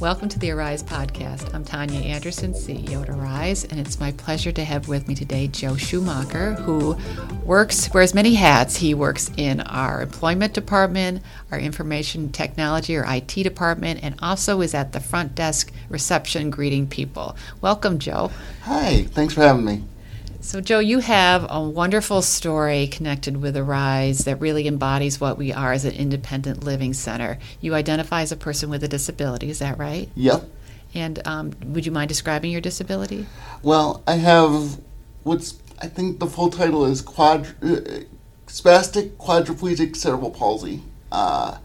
Welcome to the Arise podcast. I'm Tania Anderson, CEO at Arise, and it's my pleasure to have with me today Joe Schumacher, who works, wears many hats. He works in our employment department, our information technology or IT department, and also is at the front desk reception greeting people. Welcome, Joe. Hi, thanks for having me. So, Joe, you have a wonderful story connected with Arise that really embodies what we are as an independent living center. You identify as a person with a disability, is that right? Yep. And um, would you mind describing your disability? Well, I have what's, I think the full title is uh, spastic quadriplegic cerebral palsy. Uh,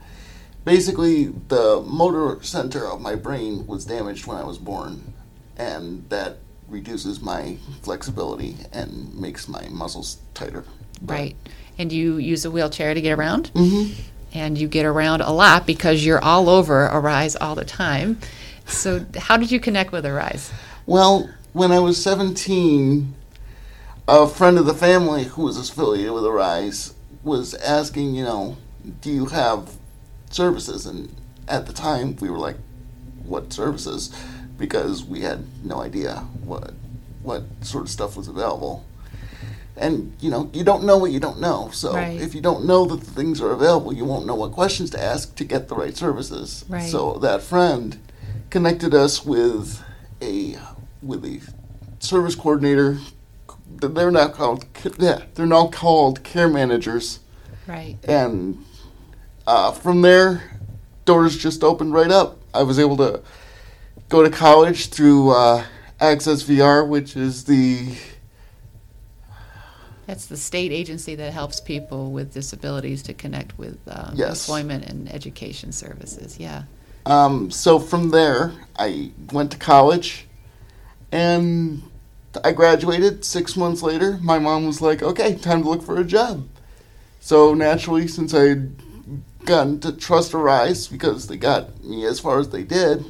basically, the motor center of my brain was damaged when I was born, and that reduces my flexibility and makes my muscles tighter. Right. And you use a wheelchair to get around? Mm-hmm. And you get around a lot because you're all over Arise all the time. So, how did you connect with Arise? Well, when I was 17, a friend of the family who was affiliated with Arise was asking, you know, do you have services? And at the time, we were like, what services? Because we had no idea what what sort of stuff was available. And you know, you don't know what you don't know. So Right. if you don't know that the things are available, you won't know what questions to ask to get the right services. Right. So that friend connected us with a with a service coordinator. They're now called yeah, they're now called care managers, Right. and uh, from there, doors just opened right up. I was able to go to college through uh, Access VR, which is the That's the state agency that helps people with disabilities to connect with um, Yes. employment and education services. Yeah. Um, so from there, I went to college, and I graduated. Six months later, my mom was like, "Okay, time to look for a job." So naturally, since I had gotten to trust Arise because they got me as far as they did,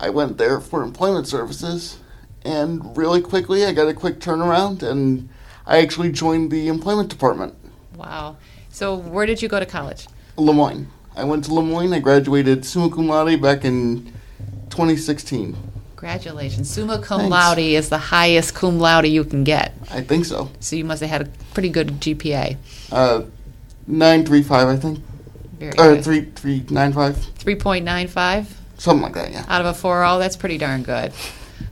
I went there for employment services, and really quickly, I got a quick turnaround, and I actually joined the employment department. Wow. So, where did you go to college? Le Moyne. I went to Le Moyne. I graduated summa cum laude back in 2016. Congratulations. Summa cum Thanks. laude is the highest cum laude you can get. I think so. So, you must have had a pretty good GPA. Uh, nine three five, I think, Very or good. three three nine five, 3.95 something like that. Yeah. out of a 4.0. all, That's pretty darn good.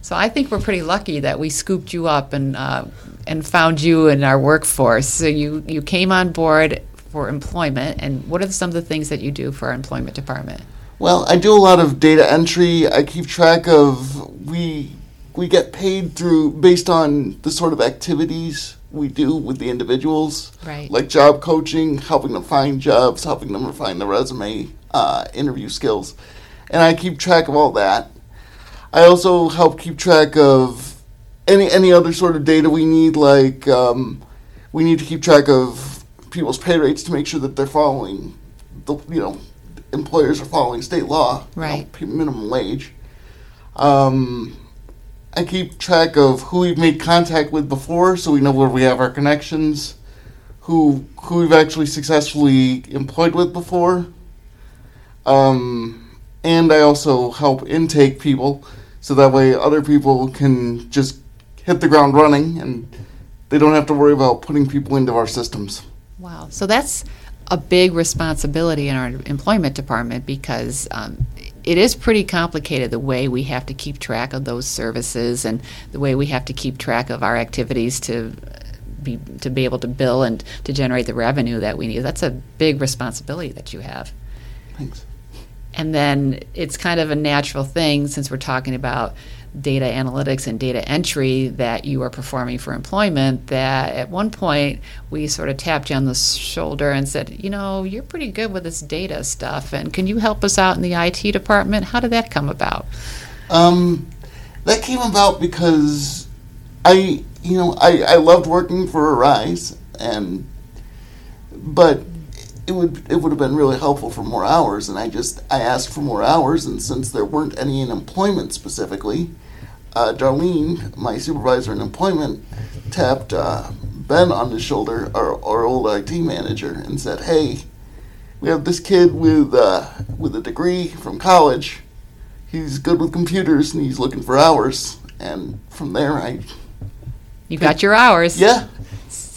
So, I think we're pretty lucky that we scooped you up and, uh, and found you in our workforce. So, you, you came on board for employment. And what are some of the things that you do for our employment department? Well, I do a lot of data entry. I keep track of we we get paid through based on the sort of activities we do with the individuals, Right. like job coaching, helping them find jobs, helping them refine their resume, uh, interview skills, and I keep track of all that. I also help keep track of any any other sort of data we need, like um, we need to keep track of people's pay rates to make sure that they're following the you know employers are following state law, you know, minimum wage. Um, I keep track of who we've made contact with before, so we know where we have our connections. Who who we've actually successfully employed with before. Um, and I also help intake people, so that way other people can just hit the ground running, and they don't have to worry about putting people into our systems. Wow. So that's a big responsibility in our employment department because um, it is pretty complicated the way we have to keep track of those services and the way we have to keep track of our activities to be to be able to bill and to generate the revenue that we need. That's a big responsibility that you have. Thanks. And then it's kind of a natural thing since we're talking about data analytics and data entry that you are performing for employment that at one point we sort of tapped you on the shoulder and said, you know, you're pretty good with this data stuff and can you help us out in the IT department? How did that come about? Um, that came about because I, you know, I, I loved working for Arise, and but it would it would have been really helpful for more hours, and I just I asked for more hours, and since there weren't any in employment specifically, uh, Darlene, my supervisor in employment, tapped uh, Ben on the shoulder, our, our old IT manager, and said, "Hey, we have this kid with uh, with a degree from college. he's good with computers and he's looking for hours. And from there, I You got your hours. yeah,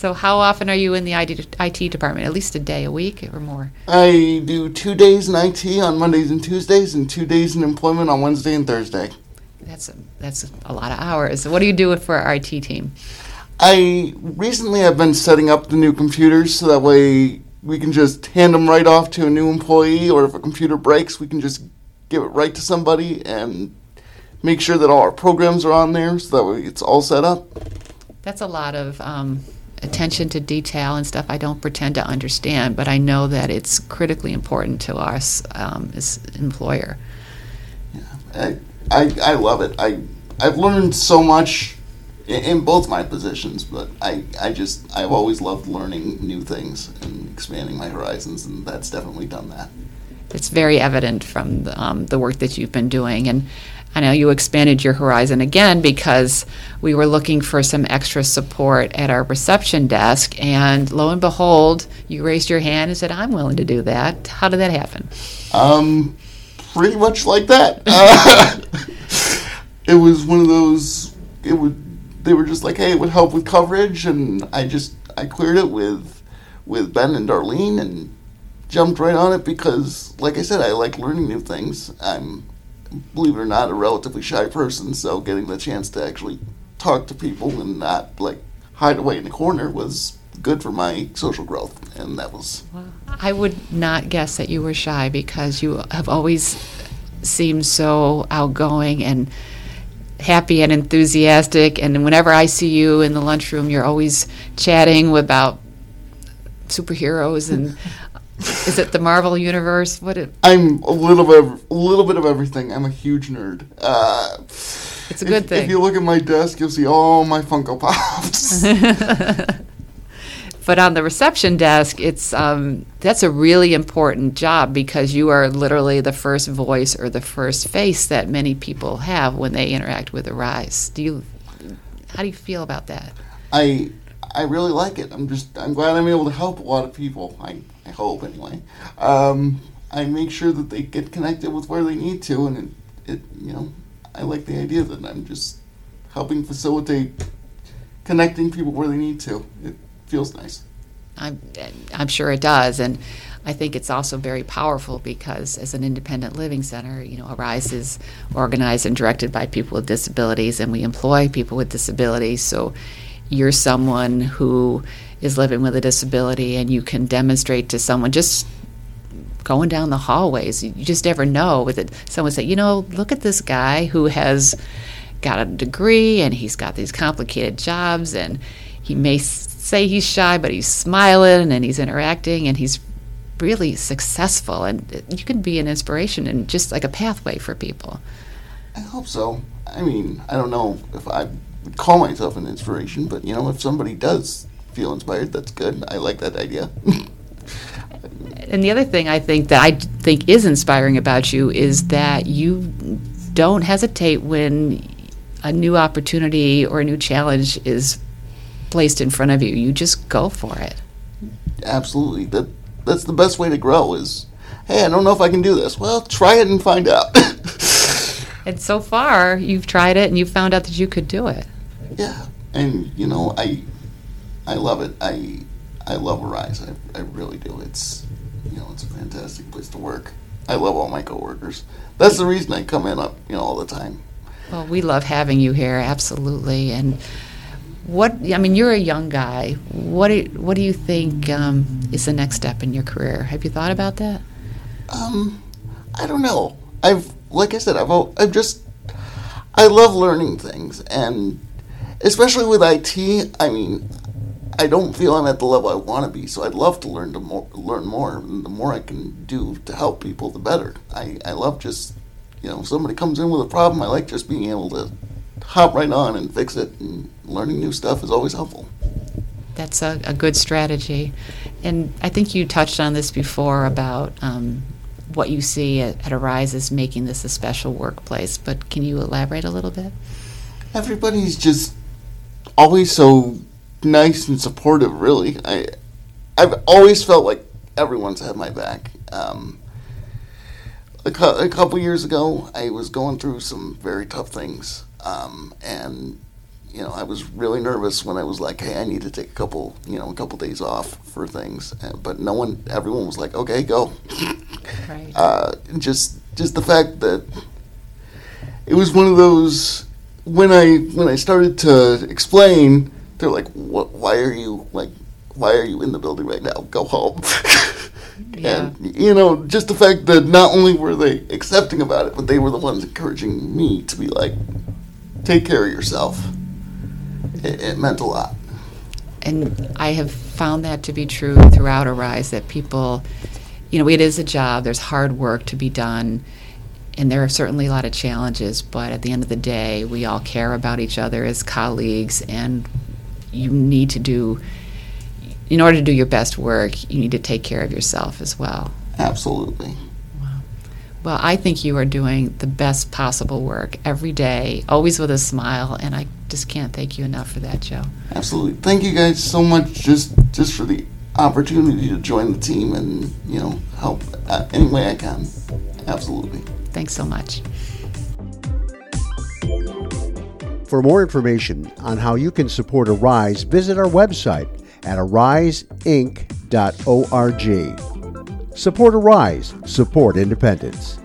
So how often are you in the IT, department? At least a day a week or more? I do two days in IT on Mondays and Tuesdays, and two days in employment on Wednesday and Thursday. That's a, that's a lot of hours. What do you do for our IT team? I recently have been setting up the new computers so that way we can just hand them right off to a new employee, or if a computer breaks, we can just give it right to somebody and make sure that all our programs are on there so that way it's all set up. That's a lot of um, attention to detail and stuff I don't pretend to understand, but I know that it's critically important to us um, as employer. I, I, I love it. I, I've learned so much in, in both my positions, but I, I just, I've always loved learning new things and expanding my horizons, and that's definitely done that. It's very evident from the, um, the work that you've been doing. And I know you expanded your horizon again because we were looking for some extra support at our reception desk. And lo and behold, you raised your hand and said, I'm willing to do that. How did that happen? Um, pretty much like that. Uh, it was one of those. It would. They were just like, "Hey, it would help with coverage," and I just I cleared it with with Ben and Darlene and jumped right on it because, like I said, I like learning new things. I'm, believe it or not, a relatively shy person, so getting the chance to actually talk to people and not like hide away in a corner was good for my social growth, and that was I would not guess that you were shy because you have always seemed so outgoing and happy and enthusiastic. And whenever I see you in the lunchroom, you're always chatting about superheroes and is it the Marvel universe? What it, I'm a little bit, of, a little bit of everything. I'm a huge nerd. Uh, it's a good if, thing. If you look at my desk, you'll see all my Funko Pops. but on the reception desk, it's um, that's a really important job because you are literally the first voice or the first face that many people have when they interact with Arise. Do you? How do you feel about that? I I really like it. I'm just I'm glad I'm able to help a lot of people. I I hope anyway. Um, I make sure that they get connected with where they need to, and it, it you know I like the idea that I'm just helping facilitate connecting people where they need to. It feels nice. I'm I'm sure it does, and I think it's also very powerful because as an independent living center, you know, Arise is organized and directed by people with disabilities, and we employ people with disabilities. So you're someone who is living with a disability, and you can demonstrate to someone just going down the hallways. You just never know with it. Someone say, you know, look at this guy who has got a degree and he's got these complicated jobs and he may say he's shy, but he's smiling and he's interacting and he's really successful. And uh, you can be an inspiration and just like a pathway for people. I hope so. I mean, I don't know if I call myself an inspiration, but you know, if somebody does feel inspired, that's good. I like that idea. and the other thing I think that I think is inspiring about you is that you don't hesitate when a new opportunity or a new challenge is placed in front of you. You just go for it. Absolutely. That that's the best way to grow is hey, I don't know if I can do this. Well, try it and find out. and so far, you've tried it and you found out that you could do it. Yeah. And you know, I I love it. I I love Arise. I, I really do. It's you know, it's a fantastic place to work. I love all my coworkers. That's the reason I come in up, you know, all the time. Well, we love having you here, absolutely. And what I mean, you're a young guy. What do, what do you think um, is the next step in your career? Have you thought about that? Um, I don't know. I've like I said, I've I've just I love learning things, and especially with IT. I mean, I don't feel I'm at the level I want to be, so I'd love to learn to more, learn more. And the more I can do to help people, the better. I, I love just you know, somebody comes in with a problem, I like just being able to hop right on and fix it. And learning new stuff is always helpful. That's a, a good strategy. And I think you touched on this before about um, what you see at, at Arise making this a special workplace, but can you elaborate a little bit? Everybody's just always so nice and supportive, really. I, I've always felt like everyone's had my back. Um, a, cu- a couple years ago, I was going through some very tough things, um, and you know, I was really nervous when I was like, "Hey, I need to take a couple, you know, a couple days off for things." But no one, everyone was like, "Okay, go." Right. uh, just just the fact that it was one of those when I when I started to explain, they're like, "What? Why are you like? Why are you in the building right now? Go home." Yeah. And you know, just the fact that not only were they accepting about it, but they were the ones encouraging me to be like, "Take care of yourself." It, it meant a lot. And I have found that to be true throughout Arise that people, you know, it is a job, there's hard work to be done, and there are certainly a lot of challenges, but at the end of the day, we all care about each other as colleagues, and you need to do, in order to do your best work, you need to take care of yourself as well. Absolutely. Well, I think you are doing the best possible work every day, always with a smile, and I just can't thank you enough for that, Joe. Absolutely. Thank you guys so much just just for the opportunity to join the team and you know help uh, any way I can. Absolutely. Thanks so much. For more information on how you can support Arise, visit our website at ariseinc.org. Support Arise, support independence.